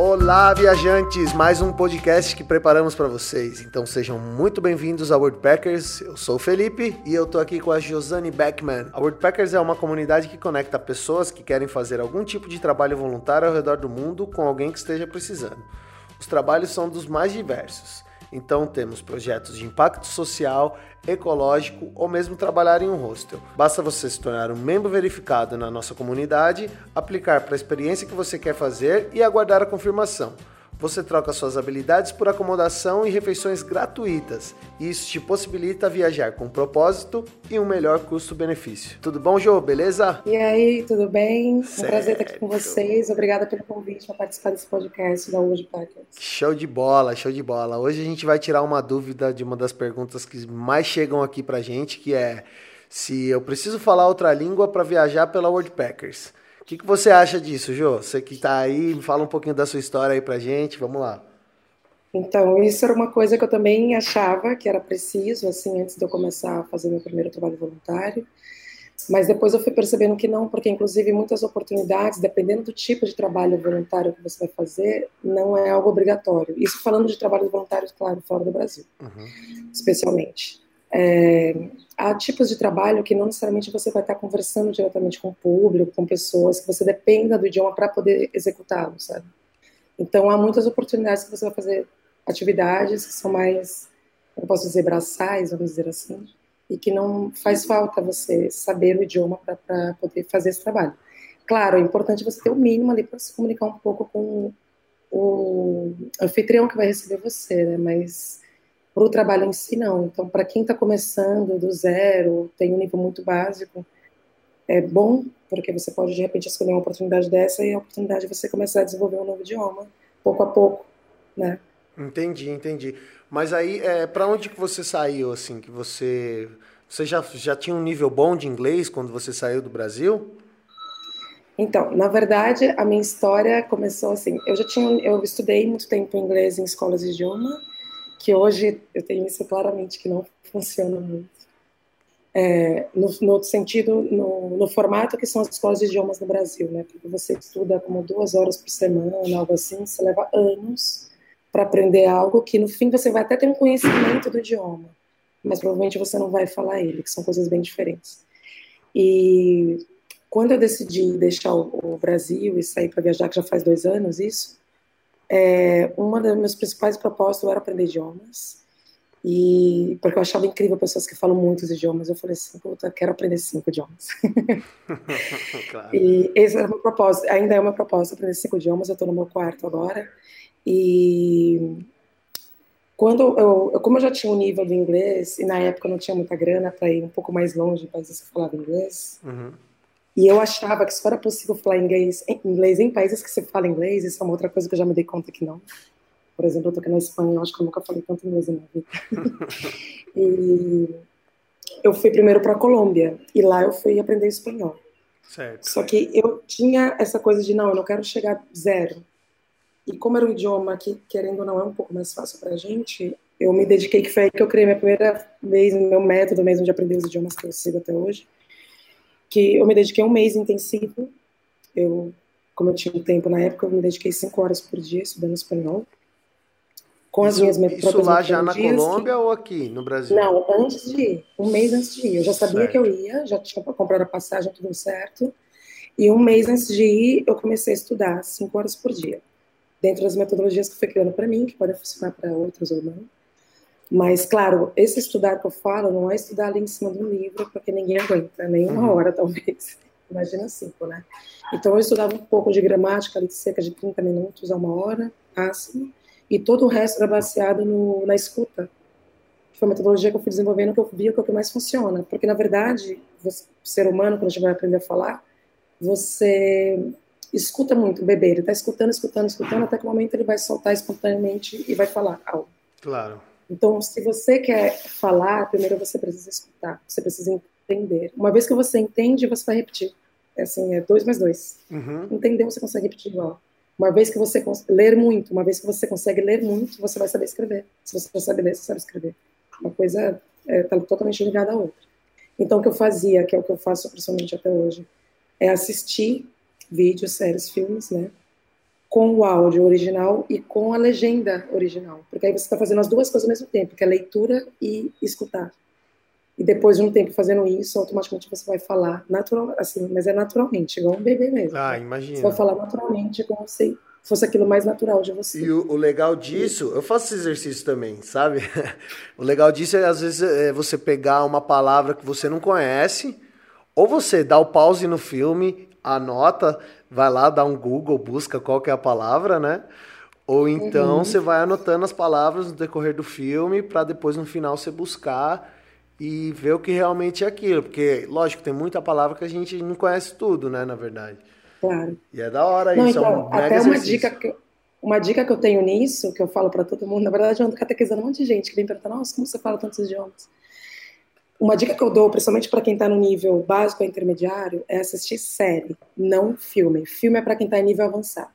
Olá, viajantes! Mais um podcast que preparamos para vocês. Então sejam muito bem-vindos ao Wordpackers. Eu sou o Felipe e eu tô aqui com a Josane Beckman. A Wordpackers é uma comunidade que conecta pessoas que querem fazer algum tipo de trabalho voluntário ao redor do mundo com alguém que esteja precisando. Os trabalhos são dos mais diversos. Então temos projetos de impacto social, ecológico ou mesmo trabalhar em um hostel. Basta você se tornar um membro verificado na nossa comunidade, aplicar para a experiência que você quer fazer e aguardar a confirmação. Você troca suas habilidades por acomodação e refeições gratuitas. E isso te possibilita viajar com propósito e um melhor custo-benefício. Tudo bom, Jô? Beleza? E aí, tudo bem? Certo. Um prazer estar aqui com vocês. Obrigada pelo convite para participar desse podcast da Wood Packers. Show de bola, show de bola. Hoje a gente vai tirar uma dúvida de uma das perguntas que mais chegam aqui pra gente, que é se eu preciso falar outra língua para viajar pela World Packers que, que você acha disso, Jô? Você que está aí, fala um pouquinho da sua história aí pra gente, vamos lá. Então, isso era uma coisa que eu também achava que era preciso, assim, antes de eu começar a fazer meu primeiro trabalho voluntário. Mas depois eu fui percebendo que não, porque inclusive muitas oportunidades, dependendo do tipo de trabalho voluntário que você vai fazer, não é algo obrigatório. Isso falando de trabalhos voluntários, claro, fora do Brasil, uhum. especialmente. É, há tipos de trabalho que não necessariamente você vai estar conversando diretamente com o público, com pessoas, que você dependa do idioma para poder executá-lo, sabe? Então, há muitas oportunidades que você vai fazer atividades que são mais, eu posso dizer, braçais, vamos dizer assim, e que não faz falta você saber o idioma para poder fazer esse trabalho. Claro, é importante você ter o mínimo ali para se comunicar um pouco com o anfitrião que vai receber você, né? Mas para o trabalho em si, não. Então, para quem está começando do zero, tem um nível muito básico, é bom, porque você pode, de repente, escolher uma oportunidade dessa e a oportunidade de você começar a desenvolver um novo idioma, pouco a pouco, né? Entendi, entendi. Mas aí, é, para onde que você saiu, assim, que você... Você já, já tinha um nível bom de inglês quando você saiu do Brasil? Então, na verdade, a minha história começou assim. Eu já tinha, eu estudei muito tempo inglês em escolas de idioma que hoje eu tenho isso claramente que não funciona muito. É, no, no, sentido, no, no, formato que são as escolas de idiomas no Brasil, né? Porque você estuda como duas horas por semana, algo assim, você leva anos para aprender algo que no fim você vai até ter um conhecimento do idioma, mas provavelmente você não vai falar ele, que são coisas bem diferentes. E quando eu decidi deixar o, o Brasil e sair para viajar, que já faz dois anos isso, é, uma das minhas principais propostas era aprender idiomas. E porque eu achava incrível pessoas que falam muitos idiomas. Eu falei assim, puta, quero aprender cinco idiomas. claro. E esse era o meu propósito. Ainda é uma proposta aprender cinco idiomas. Eu estou no meu quarto agora. E quando eu, como eu já tinha um nível de inglês e na época eu não tinha muita grana para ir um pouco mais longe para países que falavam inglês. Uhum. E eu achava que só era possível falar inglês, inglês em países que se fala inglês, isso é uma outra coisa que eu já me dei conta que não. Por exemplo, eu tô aqui na Espanha, eu acho que eu nunca falei tanto inglês na minha vida. e eu fui primeiro para a Colômbia, e lá eu fui aprender espanhol. Certo. Só que eu tinha essa coisa de, não, eu não quero chegar zero. E como era um idioma que, querendo ou não, é um pouco mais fácil para a gente, eu me dediquei, que foi aí que eu criei minha primeira vez, meu método mesmo de aprender os idiomas que eu sigo até hoje, que eu me dediquei um mês intensivo. Eu, como eu tinha um tempo na época, eu me dediquei cinco horas por dia estudando espanhol. Com as isso, minhas Isso lá já na Colômbia que... ou aqui no Brasil? Não, antes de ir. Um mês antes de ir. Eu já sabia certo. que eu ia, já tinha comprado a passagem, tudo certo. E um mês antes de ir, eu comecei a estudar cinco horas por dia. Dentro das metodologias que foi criando para mim, que podem funcionar para outros ou não. Mas, claro, esse estudar que eu falo não é estudar ali em cima de um livro, porque ninguém aguenta, nem uma uhum. hora, talvez. Imagina cinco, né? Então, eu estudava um pouco de gramática, ali, cerca de 30 minutos a uma hora, máximo, e todo o resto era baseado no, na escuta. Foi uma metodologia que eu fui desenvolvendo que eu via que é o que mais funciona. Porque, na verdade, você, o ser humano, quando a gente vai aprender a falar, você escuta muito o bebê. Ele está escutando, escutando, escutando, até que o momento ele vai soltar espontaneamente e vai falar algo. Claro. Então, se você quer falar, primeiro você precisa escutar, você precisa entender. Uma vez que você entende, você vai repetir. É assim, é dois mais dois. Uhum. Entendeu, você consegue repetir igual. Uma vez que você ler muito, uma vez que você consegue ler muito, você vai saber escrever. Se você não sabe ler, você sabe escrever. Uma coisa está é, tá totalmente ligada à outra. Então, o que eu fazia, que é o que eu faço principalmente até hoje, é assistir vídeos, séries, filmes, né? Com o áudio original e com a legenda original. Porque aí você está fazendo as duas coisas ao mesmo tempo, que é leitura e escutar. E depois de um tempo fazendo isso, automaticamente você vai falar natural, assim, mas é naturalmente, igual um bebê mesmo. Ah, imagina. Você vai falar naturalmente como se fosse aquilo mais natural de você. E o, o legal disso, eu faço esse exercício também, sabe? o legal disso é às vezes é você pegar uma palavra que você não conhece, ou você dá o pause no filme, anota, vai lá, dá um Google, busca qual que é a palavra, né? Ou então uhum. você vai anotando as palavras no decorrer do filme para depois no final você buscar e ver o que realmente é aquilo. Porque, lógico, tem muita palavra que a gente não conhece tudo, né, na verdade. Claro. E é da hora não, isso. Então, é um até uma dica, que, uma dica que eu tenho nisso, que eu falo para todo mundo, na verdade eu ando catequizando um monte de gente que vem perguntar, nossa, como você fala tantos idiomas? Uma dica que eu dou, principalmente para quem está no nível básico ou intermediário, é assistir série, não filme. Filme é para quem está em nível avançado.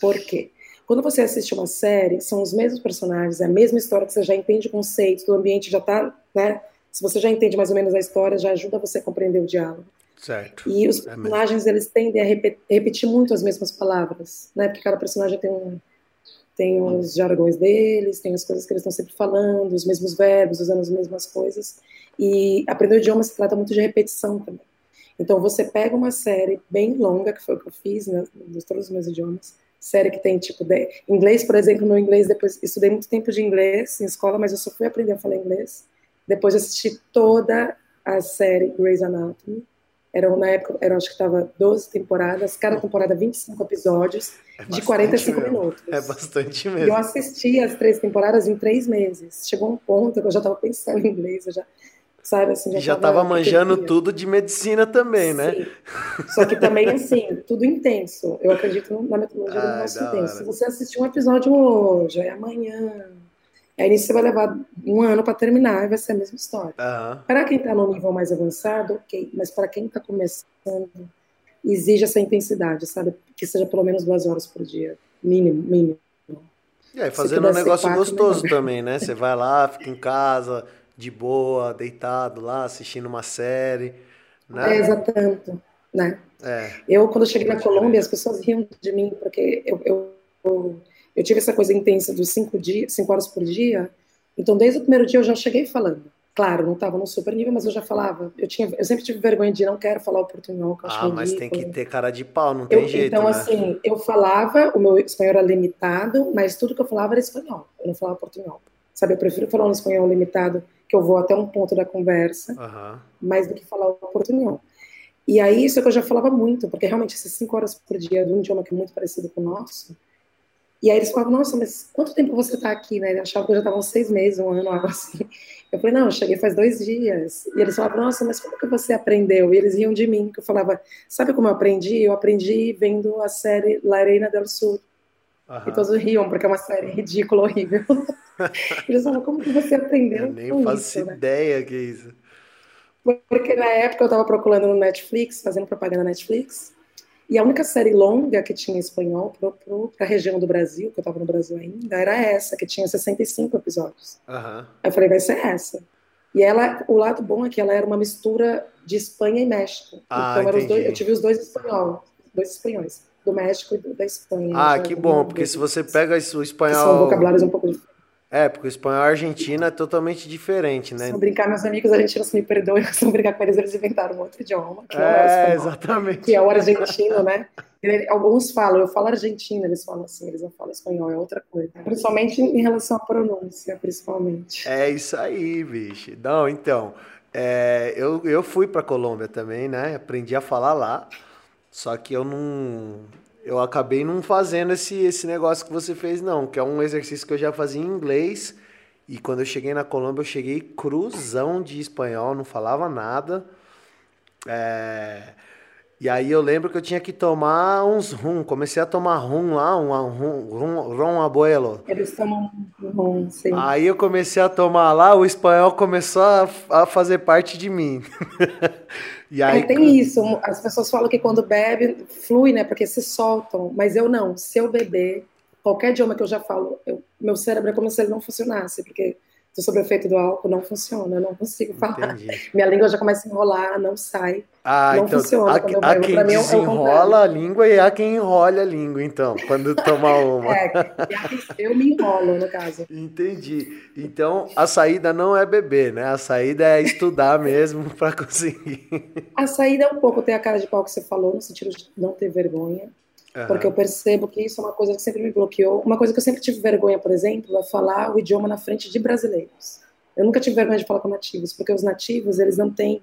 Por quê? Quando você assiste uma série, são os mesmos personagens, é a mesma história que você já entende o conceito, o ambiente já está, né? Se você já entende mais ou menos a história, já ajuda você a compreender o diálogo. Certo. E os é personagens, eles tendem a repetir muito as mesmas palavras, né? Porque cada personagem tem um, tem os jargões deles, tem as coisas que eles estão sempre falando, os mesmos verbos, usando as mesmas coisas. E aprender o idioma se trata muito de repetição também. Então, você pega uma série bem longa, que foi o que eu fiz, né, de todos os meus idiomas, série que tem, tipo, de... inglês, por exemplo, no inglês, depois, estudei muito tempo de inglês em escola, mas eu só fui aprender a falar inglês depois de assistir toda a série Grey's Anatomy. Era, na época, era, acho que estava 12 temporadas, cada temporada 25 episódios, é de 45 mesmo. minutos. É bastante mesmo. E eu assisti as três temporadas em três meses. Chegou um ponto que eu já estava pensando em inglês, eu já, sabe, assim, já já estava manjando tudo de medicina também, né? Sim. Só que também, assim, tudo intenso. Eu acredito na metodologia do negócio intenso. Se você assistir um episódio hoje, aí amanhã, Aí nisso você vai levar um ano para terminar e vai ser a mesma história. Uhum. Para quem está no nível mais avançado, ok. Mas para quem está começando, exige essa intensidade, sabe? Que seja pelo menos duas horas por dia. Mínimo, mínimo. E aí, fazendo um negócio quatro, gostoso melhor. também, né? Você vai lá, fica em casa, de boa, deitado lá, assistindo uma série. Né? É, exato, né? É. Eu, quando eu cheguei na Colômbia, as pessoas riam de mim, porque eu, eu, eu eu tive essa coisa intensa dos cinco, dias, cinco horas por dia, então desde o primeiro dia eu já cheguei falando. Claro, não estava no super nível, mas eu já falava. Eu, tinha, eu sempre tive vergonha de não quero falar o portunhol. Que eu ah, mas tem que ter cara de pau, não tem eu, jeito. Então, né? assim, eu falava, o meu espanhol era limitado, mas tudo que eu falava era espanhol. Eu não falava portunhol. Sabe, eu prefiro falar um espanhol limitado, que eu vou até um ponto da conversa, uhum. mais do que falar o portunhol. E aí, isso é que eu já falava muito, porque realmente essas cinco horas por dia de um idioma que é muito parecido com o nosso, e aí eles falavam, nossa, mas quanto tempo você está aqui, né? Eles achavam que eu já estava uns seis meses, um ano, algo assim. Eu falei, não, eu cheguei faz dois dias. E eles falavam, nossa, mas como que você aprendeu? E eles riam de mim, que eu falava, sabe como eu aprendi? Eu aprendi vendo a série La Arena del Sul. Uhum. E todos riam, porque é uma série ridícula, horrível. eles falavam, como que você aprendeu Eu nem faço isso, né? ideia né? que é isso. Porque na época eu estava procurando no Netflix, fazendo propaganda na Netflix, e a única série longa que tinha em espanhol para a região do Brasil, que eu estava no Brasil ainda, era essa, que tinha 65 episódios. Uhum. Aí eu falei, vai ser essa. E ela, o lado bom é que ela era uma mistura de Espanha e México. Ah, então dois, eu tive os dois espanhol, dois espanhóis, do México e do, da Espanha. Ah, que bom, porque se você pega o espanhol. São vocabulários um pouco diferentes. É, porque o espanhol argentino é totalmente diferente, né? Se eu brincar, meus amigos argentinos me perdoem, se eu brincar com eles, eles inventaram um outro idioma, que é, é o espanhol, exatamente. Que é o argentino, né? Alguns falam, eu falo argentino, eles falam assim, eles não falam espanhol, é outra coisa. Principalmente em relação à pronúncia, principalmente. É isso aí, bicho. Não, então, é, eu, eu fui para Colômbia também, né? Aprendi a falar lá, só que eu não eu acabei não fazendo esse, esse negócio que você fez, não, que é um exercício que eu já fazia em inglês. E quando eu cheguei na Colômbia, eu cheguei cruzão de espanhol, não falava nada. É... E aí eu lembro que eu tinha que tomar uns rum. Comecei a tomar rum lá, um rum, rum, rum abuelo. Eles tomam rum, sim. Aí eu comecei a tomar lá, o espanhol começou a, a fazer parte de mim. E aí... É, tem isso, as pessoas falam que quando bebe, flui, né? Porque se soltam, mas eu não. Se eu beber, qualquer idioma que eu já falo, eu, meu cérebro é como se ele não funcionasse, porque sobre o efeito do álcool, não funciona, eu não consigo falar. Entendi. Minha língua já começa a enrolar, não sai. Ah, não então funciona. Há, quando há quem mim, é desenrola é a língua e há quem enrola a língua, então, quando toma uma. é, eu me enrolo, no caso. Entendi. Então, a saída não é beber, né? A saída é estudar mesmo para conseguir. A saída é um pouco ter a cara de pau que você falou, no sentido de não ter vergonha. Uhum. Porque eu percebo que isso é uma coisa que sempre me bloqueou. Uma coisa que eu sempre tive vergonha, por exemplo, é falar o idioma na frente de brasileiros. Eu nunca tive vergonha de falar com nativos, porque os nativos, eles não têm.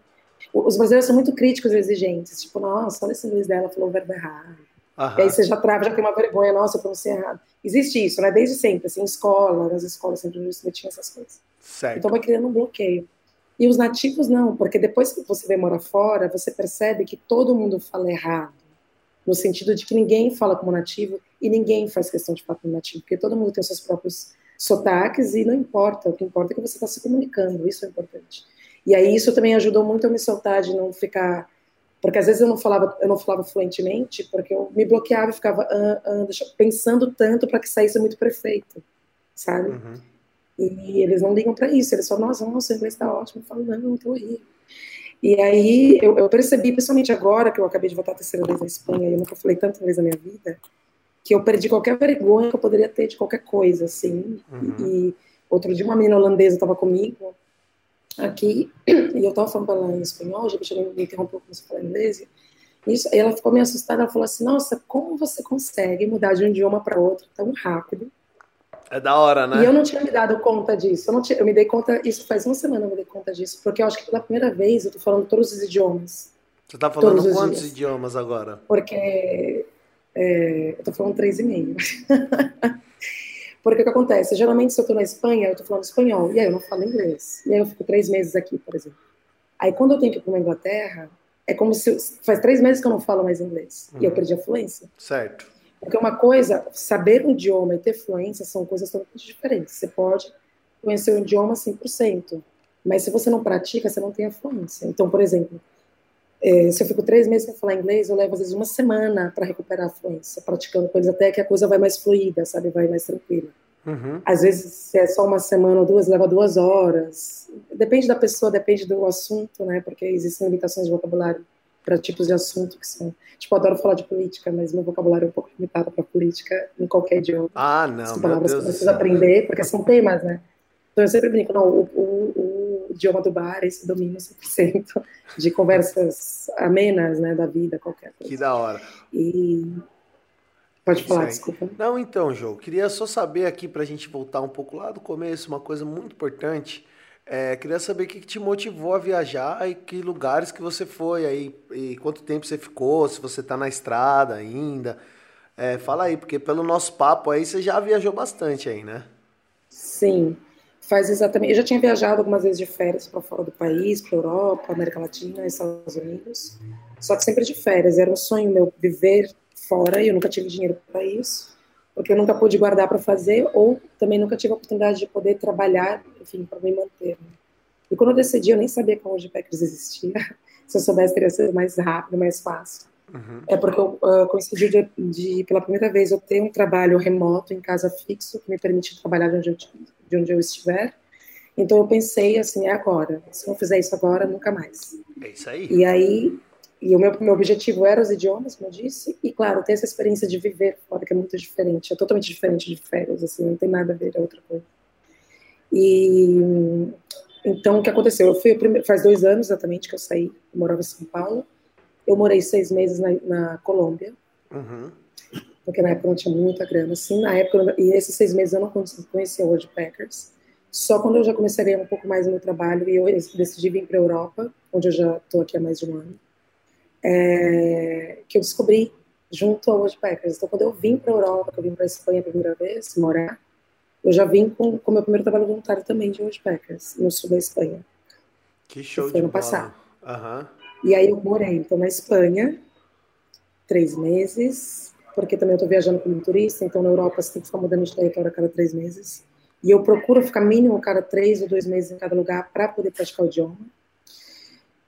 Os brasileiros são muito críticos e exigentes. Tipo, nossa, olha esse inglês dela, falou o verbo errado. Uhum. E aí você já trava, já tem uma vergonha, nossa, eu pronunciei errado. Existe isso, né? Desde sempre, assim, escola, nas escolas sempre tinha essas coisas. Certo. Então vai criando um bloqueio. E os nativos não, porque depois que você vem morar fora, você percebe que todo mundo fala errado no sentido de que ninguém fala como nativo e ninguém faz questão de falar como nativo, porque todo mundo tem os seus próprios sotaques e não importa, o que importa é que você está se comunicando, isso é importante. E aí isso também ajudou muito a me soltar de não ficar, porque às vezes eu não falava, eu não falava fluentemente, porque eu me bloqueava e ficava ah, ah, pensando tanto para que saísse muito perfeito, sabe? Uhum. E eles não ligam para isso, eles falam, nossa, nossa, o inglês está ótimo, eu falo, não, estou horrível. E aí eu, eu, percebi, principalmente agora que eu acabei de voltar a terceira vez na Espanha e eu nunca falei tanto inglês na minha vida, que eu perdi qualquer vergonha que eu poderia ter de qualquer coisa, assim. Uhum. E outro dia uma menina holandesa estava comigo aqui e eu estava falando para ela em espanhol, já que me interrompeu como você fala inglês. Isso, e ela ficou meio assustada, ela falou assim: Nossa, como você consegue mudar de um idioma para outro tão rápido? É da hora, né? E eu não tinha me dado conta disso. Eu, não tinha, eu me dei conta, isso faz uma semana eu me dei conta disso, porque eu acho que pela primeira vez eu tô falando todos os idiomas. Você tá falando quantos idiomas agora? Porque é, eu tô falando três e meio. porque o que acontece? Geralmente, se eu tô na Espanha, eu tô falando espanhol, e aí eu não falo inglês. E aí eu fico três meses aqui, por exemplo. Aí quando eu tenho que ir para uma Inglaterra, é como se. Faz três meses que eu não falo mais inglês. E eu uhum. perdi a fluência. Certo. Porque uma coisa, saber um idioma e ter fluência são coisas totalmente diferentes. Você pode conhecer o idioma 100%, mas se você não pratica, você não tem a fluência. Então, por exemplo, é, se eu fico três meses sem falar inglês, eu levo às vezes uma semana para recuperar a fluência, praticando com eles até que a coisa vai mais fluida, sabe? Vai mais tranquila. Uhum. Às vezes, se é só uma semana ou duas, leva duas horas. Depende da pessoa, depende do assunto, né? Porque existem limitações de vocabulário para tipos de assunto que são. Tipo, adoro falar de política, mas meu vocabulário é um pouco limitado para política em qualquer idioma. Ah, não. São palavras que eu preciso aprender, porque são temas, né? Então eu sempre brinco, não, o, o, o idioma do bar, esse domínio 100% de conversas amenas, né, da vida, qualquer coisa. Que da hora. E. Pode falar, desculpa. Não, então, João, queria só saber aqui para a gente voltar um pouco lá do começo, uma coisa muito importante. É, queria saber o que te motivou a viajar e que lugares que você foi aí, e quanto tempo você ficou, se você está na estrada ainda. É, fala aí, porque pelo nosso papo aí você já viajou bastante aí, né? Sim, faz exatamente. Eu já tinha viajado algumas vezes de férias para fora do país, para Europa, América Latina, Estados Unidos, só que sempre de férias. Era um sonho meu viver fora e eu nunca tive dinheiro para isso porque eu nunca pude guardar para fazer, ou também nunca tive a oportunidade de poder trabalhar, enfim, para me manter. Né? E quando eu decidi, eu nem sabia que a Packers existia. Se eu soubesse, teria sido mais rápido, mais fácil. Uhum. É porque eu uh, coincidiu de, de, pela primeira vez, eu ter um trabalho remoto em casa fixo, que me permite trabalhar de onde eu, de onde eu estiver. Então eu pensei assim, é agora. Se eu não fizer isso agora, nunca mais. É isso aí. E aí e o meu, meu objetivo era os idiomas, como eu disse, e claro, ter essa experiência de viver fora, que é muito diferente, é totalmente diferente de férias, assim, não tem nada a ver, é outra coisa. E então o que aconteceu? Eu fui faz dois anos exatamente que eu saí, eu morava em São Paulo, eu morei seis meses na, na Colômbia, uhum. porque na época não tinha muita grana, assim, na época, e esses seis meses eu não conhecia o World Packers, só quando eu já comecei a ganhar um pouco mais no meu trabalho e eu decidi vir para a Europa, onde eu já estou aqui há mais de um ano é, que eu descobri junto ao Woodpeckers. Então, quando eu vim para a Europa, que eu vim para a Espanha a primeira vez, morar, eu já vim com o meu primeiro trabalho voluntário também de Woodpeckers, no sul da Espanha. Que show que foi de ano passado. Uhum. E aí eu morei, então, na Espanha, três meses, porque também eu estou viajando como turista, então na Europa você tem que ficar mudando de território a cada três meses. E eu procuro ficar mínimo cada três ou dois meses em cada lugar para poder praticar o idioma.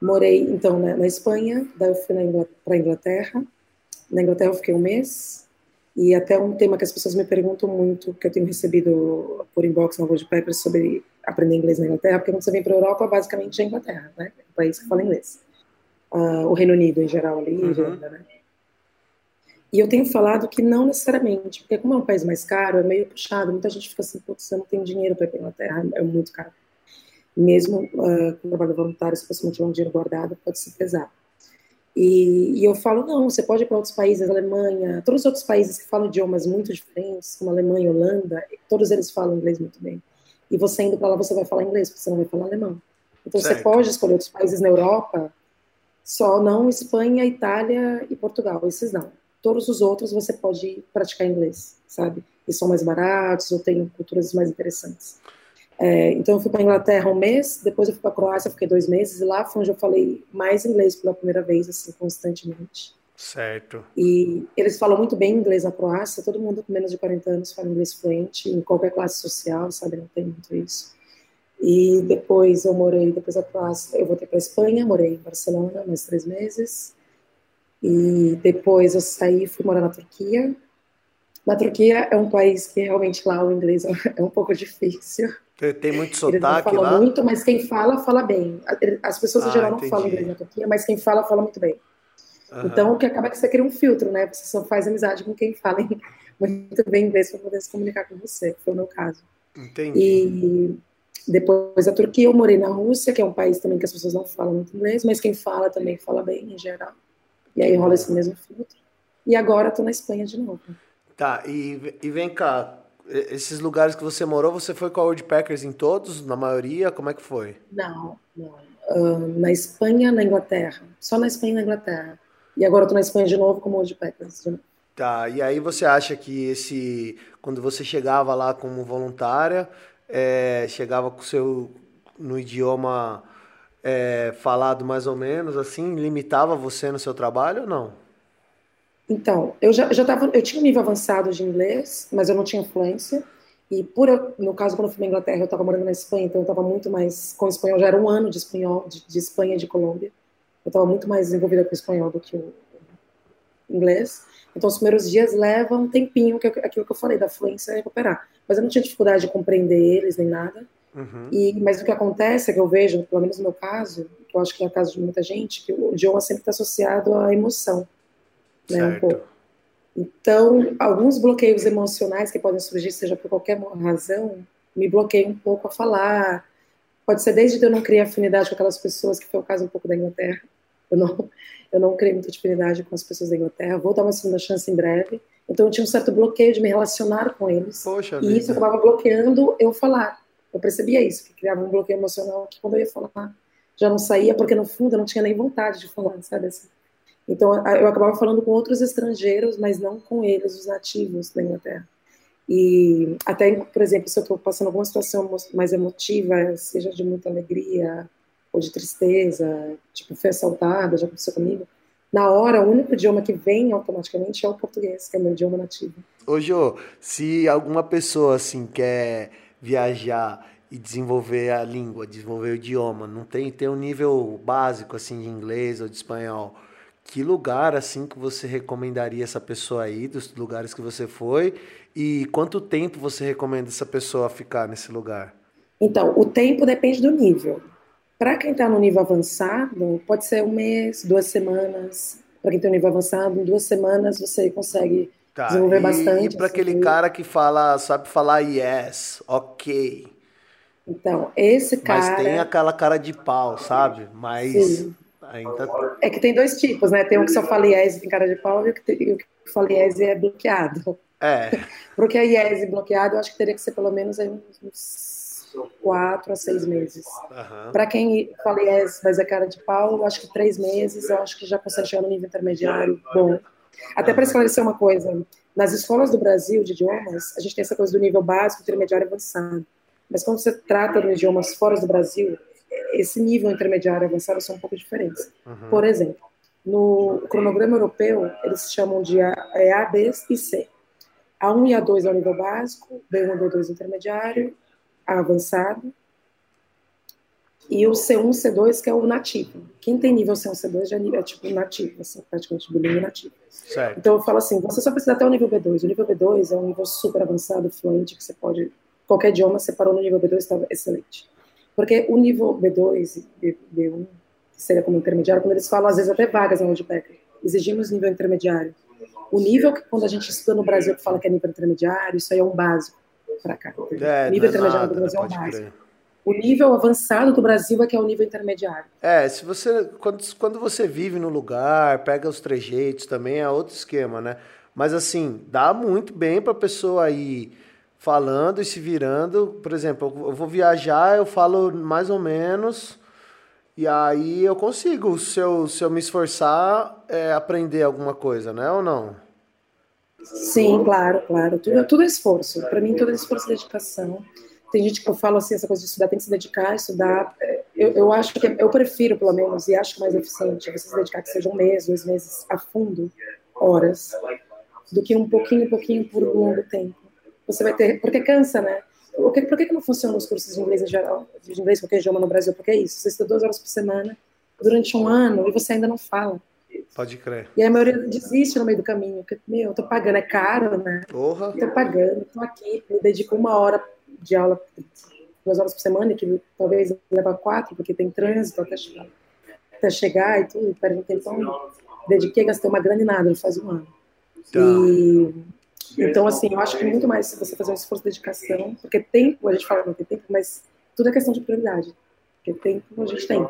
Morei, então, na, na Espanha, daí eu fui para a Inglaterra. Na Inglaterra eu fiquei um mês, e até um tema que as pessoas me perguntam muito, que eu tenho recebido por inbox na World Paper, sobre aprender inglês na Inglaterra, porque quando você vem para a Europa, basicamente é Inglaterra, né? É o país que fala inglês. Uh, o Reino Unido em geral ali, uhum. Irlanda, né? E eu tenho falado que não necessariamente, porque como é um país mais caro, é meio puxado. Muita gente fica assim, putz, você não tem dinheiro para ir para a Inglaterra, é muito caro. Mesmo uh, com trabalho voluntário, se você não tiver um dinheiro guardado, pode se pesar. E, e, eu falo, não, você pode ir para outros países, Alemanha, todos os outros países que falam idiomas muito diferentes, como Alemanha, Holanda, todos eles falam inglês muito bem. E você indo para lá, você vai falar inglês, porque você não vai falar alemão. Então certo. você pode escolher outros países na Europa, só não Espanha, Itália e Portugal, esses não. Todos os outros você pode praticar inglês, sabe? E são mais baratos ou têm culturas mais interessantes. É, então eu fui para Inglaterra um mês, depois eu fui para Croácia, fiquei dois meses e lá foi onde eu falei mais inglês pela primeira vez, assim, constantemente. Certo. E eles falam muito bem inglês na Croácia, todo mundo com menos de 40 anos fala inglês fluente, em qualquer classe social, sabe? Não tem muito isso. E depois eu morei, depois da Croácia, eu voltei para Espanha, morei em Barcelona mais três meses. E depois eu saí, fui morar na Turquia. Na Turquia é um país que realmente lá o inglês é um pouco difícil. Tem muito sotaque Eles não falam lá? muito, mas quem fala, fala bem. As pessoas em ah, geral não entendi. falam inglês na Turquia, mas quem fala, fala muito bem. Uhum. Então, o que acaba é que você cria um filtro, né? Você só faz amizade com quem fala muito bem inglês para poder se comunicar com você, que foi o meu caso. Entendi. E depois da Turquia, eu morei na Rússia, que é um país também que as pessoas não falam muito inglês, mas quem fala também fala bem, em geral. E aí rola esse mesmo filtro. E agora estou na Espanha de novo. Tá, e, e vem cá, esses lugares que você morou, você foi com a Woodpeckers em todos, na maioria? Como é que foi? Não, não. Uh, na Espanha, na Inglaterra. Só na Espanha e na Inglaterra. E agora eu tô na Espanha de novo com o Woodpeckers. Tá, e aí você acha que esse. Quando você chegava lá como voluntária, é, chegava com o seu. no idioma é, falado mais ou menos, assim, limitava você no seu trabalho ou não? Então, eu já, já tava, eu tinha um nível avançado de inglês, mas eu não tinha fluência. E por no caso quando eu fui na Inglaterra, eu estava morando na Espanha, então eu estava muito mais com o espanhol. Já era um ano de espanhol, de, de Espanha e de Colômbia. Eu estava muito mais envolvida com o espanhol do que o inglês. Então os primeiros dias levam um tempinho, que é aquilo que eu falei da fluência recuperar. Mas eu não tinha dificuldade de compreender eles nem nada. Uhum. E mas o que acontece é que eu vejo, pelo menos no meu caso, que eu acho que é o caso de muita gente, que o idioma sempre está associado à emoção né, um pouco. Então, alguns bloqueios emocionais que podem surgir, seja por qualquer razão, me bloqueiam um pouco a falar. Pode ser desde eu não criar afinidade com aquelas pessoas, que foi o caso um pouco da Inglaterra. Eu não, eu não criei muita afinidade com as pessoas da Inglaterra. Vou dar uma segunda chance em breve. Então, eu tinha um certo bloqueio de me relacionar com eles. Poxa e vida. isso acabava bloqueando eu falar. Eu percebia isso, que criava um bloqueio emocional que quando eu ia falar já não saía, porque no fundo eu não tinha nem vontade de falar, sabe assim? Então, eu acabava falando com outros estrangeiros, mas não com eles, os nativos da Inglaterra. E até, por exemplo, se eu estou passando alguma situação mais emotiva, seja de muita alegria ou de tristeza, tipo, fui assaltada, já aconteceu comigo, na hora, o único idioma que vem automaticamente é o português, que é meu idioma nativo. Ô, Jô, se alguma pessoa, assim, quer viajar e desenvolver a língua, desenvolver o idioma, não tem, tem um nível básico, assim, de inglês ou de espanhol, que lugar assim que você recomendaria essa pessoa aí, dos lugares que você foi, e quanto tempo você recomenda essa pessoa ficar nesse lugar? Então, o tempo depende do nível. Para quem está no nível avançado, pode ser um mês, duas semanas. Para quem tem um nível avançado, em duas semanas você consegue tá. desenvolver e, bastante. E para assim, aquele cara que fala, sabe falar yes, ok. Então, esse cara. Mas tem aquela cara de pau, sabe? Mas. Sim Ainda... É que tem dois tipos, né? Tem um que só fala IES tem cara de pau, e o que, tem, o que fala IES é bloqueado. É. Porque a IES bloqueado, eu acho que teria que ser pelo menos uns quatro a seis meses. Uhum. Para quem fala IES, mas é cara de pau, eu acho que três meses, eu acho que já consegue chegar no nível intermediário bom. Até para esclarecer uma coisa, nas escolas do Brasil de idiomas, a gente tem essa coisa do nível básico, intermediário e avançado. Mas quando você trata de idiomas fora do Brasil, esse nível intermediário avançado são um pouco diferentes. Uhum. Por exemplo, no cronograma europeu, eles chamam de A, é A, B e C. A1 e A2 é o nível básico, B1 e B2 intermediário, A avançado, e o C1 C2 que é o nativo. Quem tem nível C1 C2 já é, é tipo nativo, assim, praticamente bilíngue nativo. Certo. Então eu falo assim, você só precisa até o nível B2. O nível B2 é um nível super avançado, fluente, que você pode qualquer idioma, você parou no nível B2, estava excelente. Porque o nível B2 e B1, que seria como intermediário, quando eles falam, às vezes, até vagas na Woodpecker, exigimos nível intermediário. O nível que, quando a gente estuda no Brasil, que fala que é nível intermediário, isso aí é um básico para cá. É, nível é intermediário nada, do Brasil é um básico. Crer. O nível avançado do Brasil é que é o nível intermediário. É, se você quando, quando você vive no lugar, pega os trejeitos também é outro esquema, né? Mas assim, dá muito bem para a pessoa ir falando e se virando. Por exemplo, eu vou viajar, eu falo mais ou menos, e aí eu consigo, se eu, se eu me esforçar, é, aprender alguma coisa, né? Ou não? Sim, claro, claro. Tudo, tudo é esforço. Para mim, tudo é esforço e dedicação. Tem gente que eu falo assim, essa coisa de estudar, tem que se dedicar, estudar. Eu, eu acho que, eu prefiro, pelo menos, e acho mais eficiente, você se dedicar que seja um mês, dois meses a fundo, horas, do que um pouquinho, pouquinho por um longo tempo. Você vai ter, porque cansa, né? Por que, por que não funcionam os cursos de inglês em geral, de inglês qualquer idioma no Brasil? Porque é isso, você estuda duas horas por semana, durante um ano, e você ainda não fala. Pode crer. E a maioria desiste no meio do caminho, porque, meu, eu tô pagando, é caro, né? Porra. Eu tô pagando, tô aqui, me dedico uma hora de aula, duas horas por semana, que talvez leva quatro, porque tem trânsito até chegar, até chegar e tudo, perde um tempão. Dediquei, gastei uma grana e nada, faz um ano. Tá. E, então, assim, eu acho que muito mais se você fazer um esforço de dedicação, porque tempo, a gente fala que não tem tempo, mas tudo é questão de prioridade. Porque tempo a gente tem.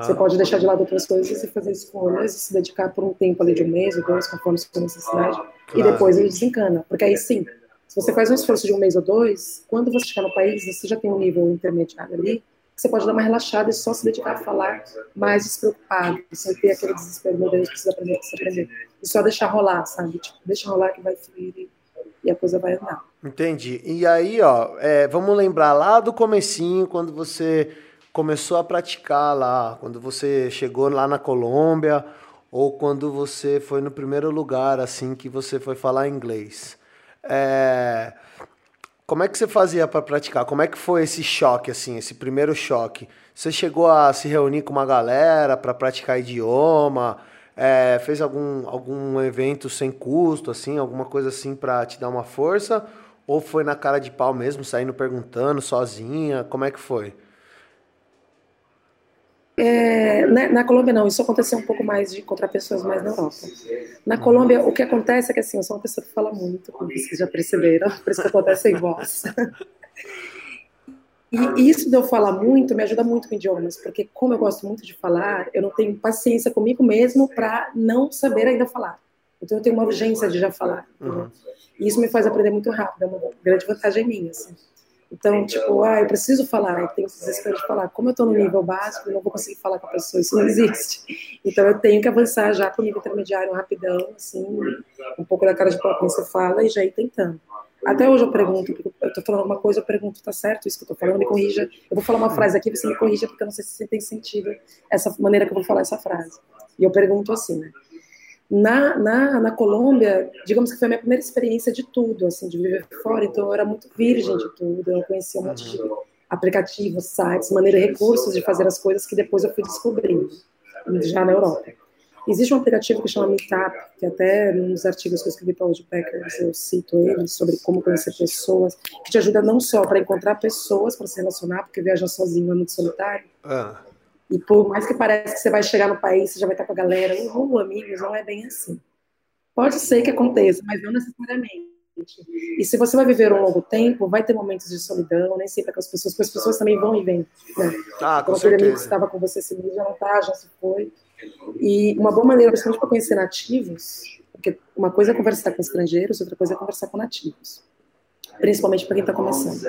Você pode deixar de lado outras coisas e fazer escolhas e se dedicar por um tempo ali de um mês ou dois, conforme a sua necessidade, claro. e depois ele desencana. Porque aí sim, se você faz um esforço de um mês ou dois, quando você chegar no país, você já tem um nível intermediário ali, você pode dar uma relaxada e só se dedicar a falar mais despreocupado, sem ter aquele desespero, meu Deus, precisa aprender, precisa aprender. E só deixar rolar, sabe? Tipo, deixa rolar que vai fluir e, a coisa vai andar. Entendi. E aí, ó, é, vamos lembrar lá do comecinho, quando você começou a praticar lá, quando você chegou lá na Colômbia, ou quando você foi no primeiro lugar, assim, que você foi falar inglês. É... Como é que você fazia para praticar? Como é que foi esse choque, assim, esse primeiro choque? Você chegou a se reunir com uma galera para praticar idioma? É, fez algum, algum evento sem custo, assim, alguma coisa assim para te dar uma força? Ou foi na cara de pau mesmo, saindo perguntando sozinha? Como é que foi? É, né, na Colômbia não, isso aconteceu um pouco mais de encontrar pessoas mais na Europa. Na Colômbia, o que acontece é que assim, eu sou uma pessoa que fala muito, como vocês já perceberam, por isso que até sem voz. E isso de eu falar muito me ajuda muito com idiomas, porque como eu gosto muito de falar, eu não tenho paciência comigo mesmo para não saber ainda falar. Então eu tenho uma urgência de já falar. Uhum. E isso me faz aprender muito rápido, é uma grande vantagem minha. Assim. Então, tipo, ah, eu preciso falar, eu tenho desespero de falar. Como eu estou no nível básico, eu não vou conseguir falar com a pessoa, isso não existe. Então, eu tenho que avançar já para o nível intermediário rapidão, assim, um pouco da cara de pau que você fala e já ir tentando. Até hoje eu pergunto, eu estou falando uma coisa, eu pergunto, tá certo isso que eu estou falando? Me corrija. Eu vou falar uma frase aqui, você me corrija, porque eu não sei se tem sentido essa maneira que eu vou falar essa frase. E eu pergunto assim, né? Na, na, na Colômbia, digamos que foi a minha primeira experiência de tudo, assim, de viver fora, então eu era muito virgem de tudo, eu conhecia um monte de aplicativos, sites, maneira, recursos de fazer as coisas que depois eu fui descobrindo, já na Europa. Existe um aplicativo que chama Meetup, que até nos artigos que eu escrevi para o Woodpeckers eu cito ele, sobre como conhecer pessoas, que te ajuda não só para encontrar pessoas para se relacionar, porque viajar sozinho é muito solitário, ah e por mais que pareça que você vai chegar no país, você já vai estar com a galera, uhul, amigos, não é bem assim. Pode ser que aconteça, mas não necessariamente. E se você vai viver um longo tempo, vai ter momentos de solidão, nem sempre com as pessoas, porque as pessoas também vão e vêm. Né? Ah, com aquele amigo que estava com você esse mês já não está, já se foi. E uma boa maneira, principalmente para conhecer nativos, porque uma coisa é conversar com estrangeiros, outra coisa é conversar com nativos. Principalmente para quem está começando.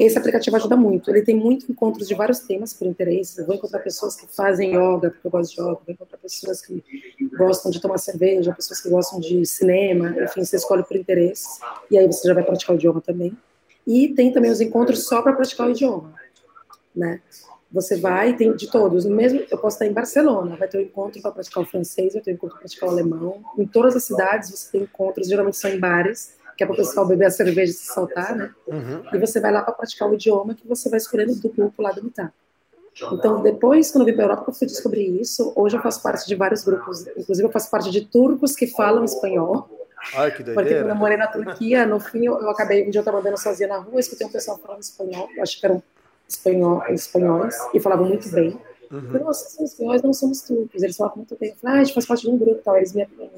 Esse aplicativo ajuda muito. Ele tem muitos encontros de vários temas por interesse. Eu vou encontrar pessoas que fazem yoga, porque eu gosto de yoga. Vou encontrar pessoas que gostam de tomar cerveja, pessoas que gostam de cinema. Enfim, você escolhe por interesse. E aí você já vai praticar o idioma também. E tem também os encontros só para praticar o idioma. Né? Você vai, tem de todos. Mesmo, eu posso estar em Barcelona, vai ter um encontro para praticar o francês, vai ter um encontro para praticar o alemão. Em todas as cidades você tem encontros, geralmente são em bares que é para o pessoal beber a cerveja e se soltar, né? Uhum. E você vai lá para praticar o idioma que você vai escolhendo do grupo lá do Mitá. Então, depois, quando eu vim para a Europa, eu fui descobrir isso. Hoje eu faço parte de vários grupos, inclusive eu faço parte de turcos que falam espanhol, Olha que doideira. Porque quando eu morei na Turquia, no fim, eu, eu acabei, um dia eu estava andando sozinha na rua, escutei um pessoal falando espanhol, eu acho que eram espanhol, espanhóis, e falavam muito bem. Uhum. Falei, somos espanhóis, não somos turcos. Eles falavam muito bem. Eu falei, ah, a gente faz parte de um grupo tal. Eles me, me,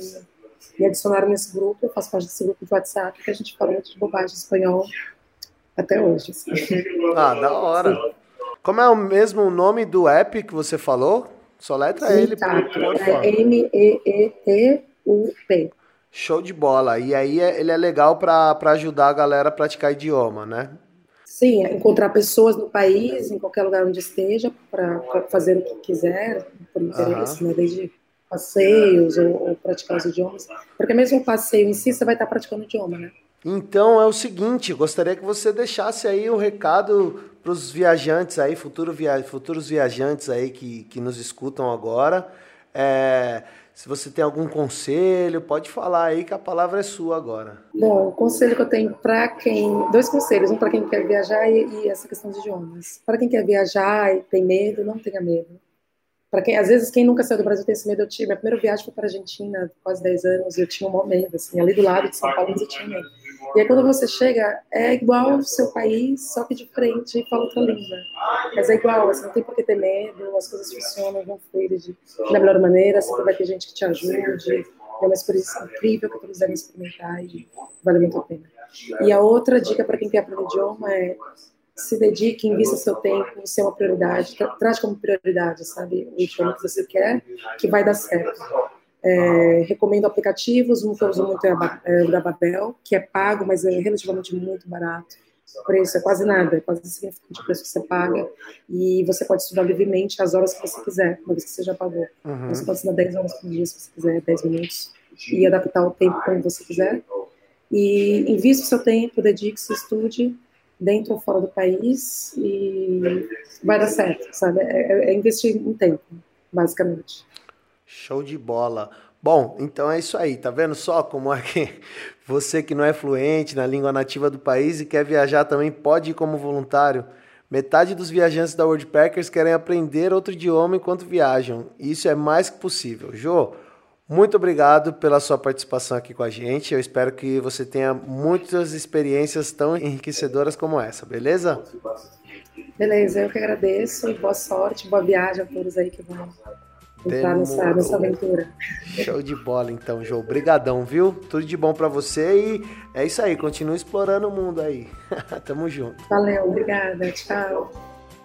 me adicionaram nesse grupo, eu faço parte desse grupo de WhatsApp, que a gente fala muito de bobagem espanhol até hoje. Assim. Ah, da hora. Sim. Como é o mesmo nome do app que você falou? Só letra Sim, ele. Tá. É M-E-E-T-U-P. Show de bola. E aí é, ele é legal para ajudar a galera a praticar idioma, né? Sim, é encontrar pessoas no país, em qualquer lugar onde esteja, para fazer o que quiser, por interesse, uhum. né? Desde passeios ou, ou, praticar os idiomas. Porque mesmo o passeio em si, você vai estar praticando o idioma, né? Então é o seguinte, gostaria que você deixasse aí o um recado para os viajantes aí, futuro via futuros viajantes aí que, que nos escutam agora. É, se você tem algum conselho, pode falar aí que a palavra é sua agora. Bom, o conselho que eu tenho para quem. Dois conselhos, um para quem quer viajar e, e essa questão de idiomas. Para quem quer viajar e tem medo, não tenha medo. Para quem, às vezes, quem nunca saiu do Brasil tem esse medo, eu tive. Minha primeira viagem foi para a Argentina, quase 10 anos, e eu tinha um momento, assim, ali do lado de São Paulo, eu tinha medo. E aí quando você chega, é igual ao seu país, só que diferente e fala outra língua. Mas é igual, assim, não tem por que ter medo, as coisas funcionam, vão fluir de, da melhor maneira, sempre vai ter gente que te ajude. É uma experiência incrível que todos devem experimentar e vale muito a pena. E a outra dica para quem quer aprender idioma é se dedique, invista seu tempo, ser uma prioridade, traz como prioridade, sabe, o idioma que você quer, que vai dar certo. É, recomendo aplicativos, um que eu uso muito é, é o da Babel, que é pago, mas é relativamente muito barato. O preço é quase nada, é quase insignificante o preço que você paga. E você pode estudar livremente as horas que você quiser, uma vez que você já pagou. Uhum. Você pode estudar 10 horas por dia, se você quiser, 10 minutos, e adaptar o tempo como você quiser. E invista o seu tempo, dedique-se, estude, dentro ou fora do país, e vai dar certo, sabe? É, é investir em tempo, basicamente. Show de bola. Bom, então é isso aí. Tá vendo só como é que você que não é fluente na língua nativa do país e quer viajar também pode ir como voluntário? Metade dos viajantes da Worldpackers querem aprender outro idioma enquanto viajam. Isso é mais que possível. Jô, muito obrigado pela sua participação aqui com a gente. Eu espero que você tenha muitas experiências tão enriquecedoras como essa, beleza? Beleza, eu que agradeço. Boa sorte, boa viagem a todos aí que vão entrar nessa, nessa aventura. Show de bola, então, João. Obrigadão, viu? Tudo de bom para você e é isso aí. Continue explorando o mundo aí. Tamo junto. Valeu, obrigada. Tchau.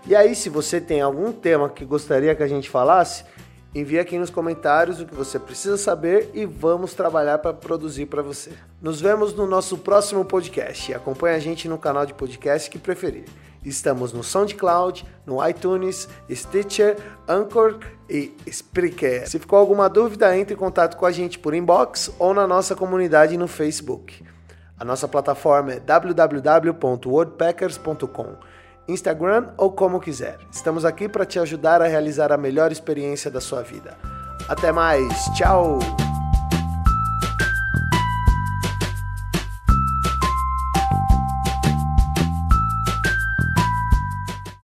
E aí, se você tem algum tema que gostaria que a gente falasse, envie aqui nos comentários o que você precisa saber e vamos trabalhar para produzir para você. Nos vemos no nosso próximo podcast e acompanhe a gente no canal de podcast que preferir. Estamos no SoundCloud, no iTunes, Stitcher, Anchor e Spreaker. Se ficou alguma dúvida, entre em contato com a gente por inbox ou na nossa comunidade no Facebook. A nossa plataforma é www.wordpackers.com, Instagram ou como quiser. Estamos aqui para te ajudar a realizar a melhor experiência da sua vida. Até mais, tchau!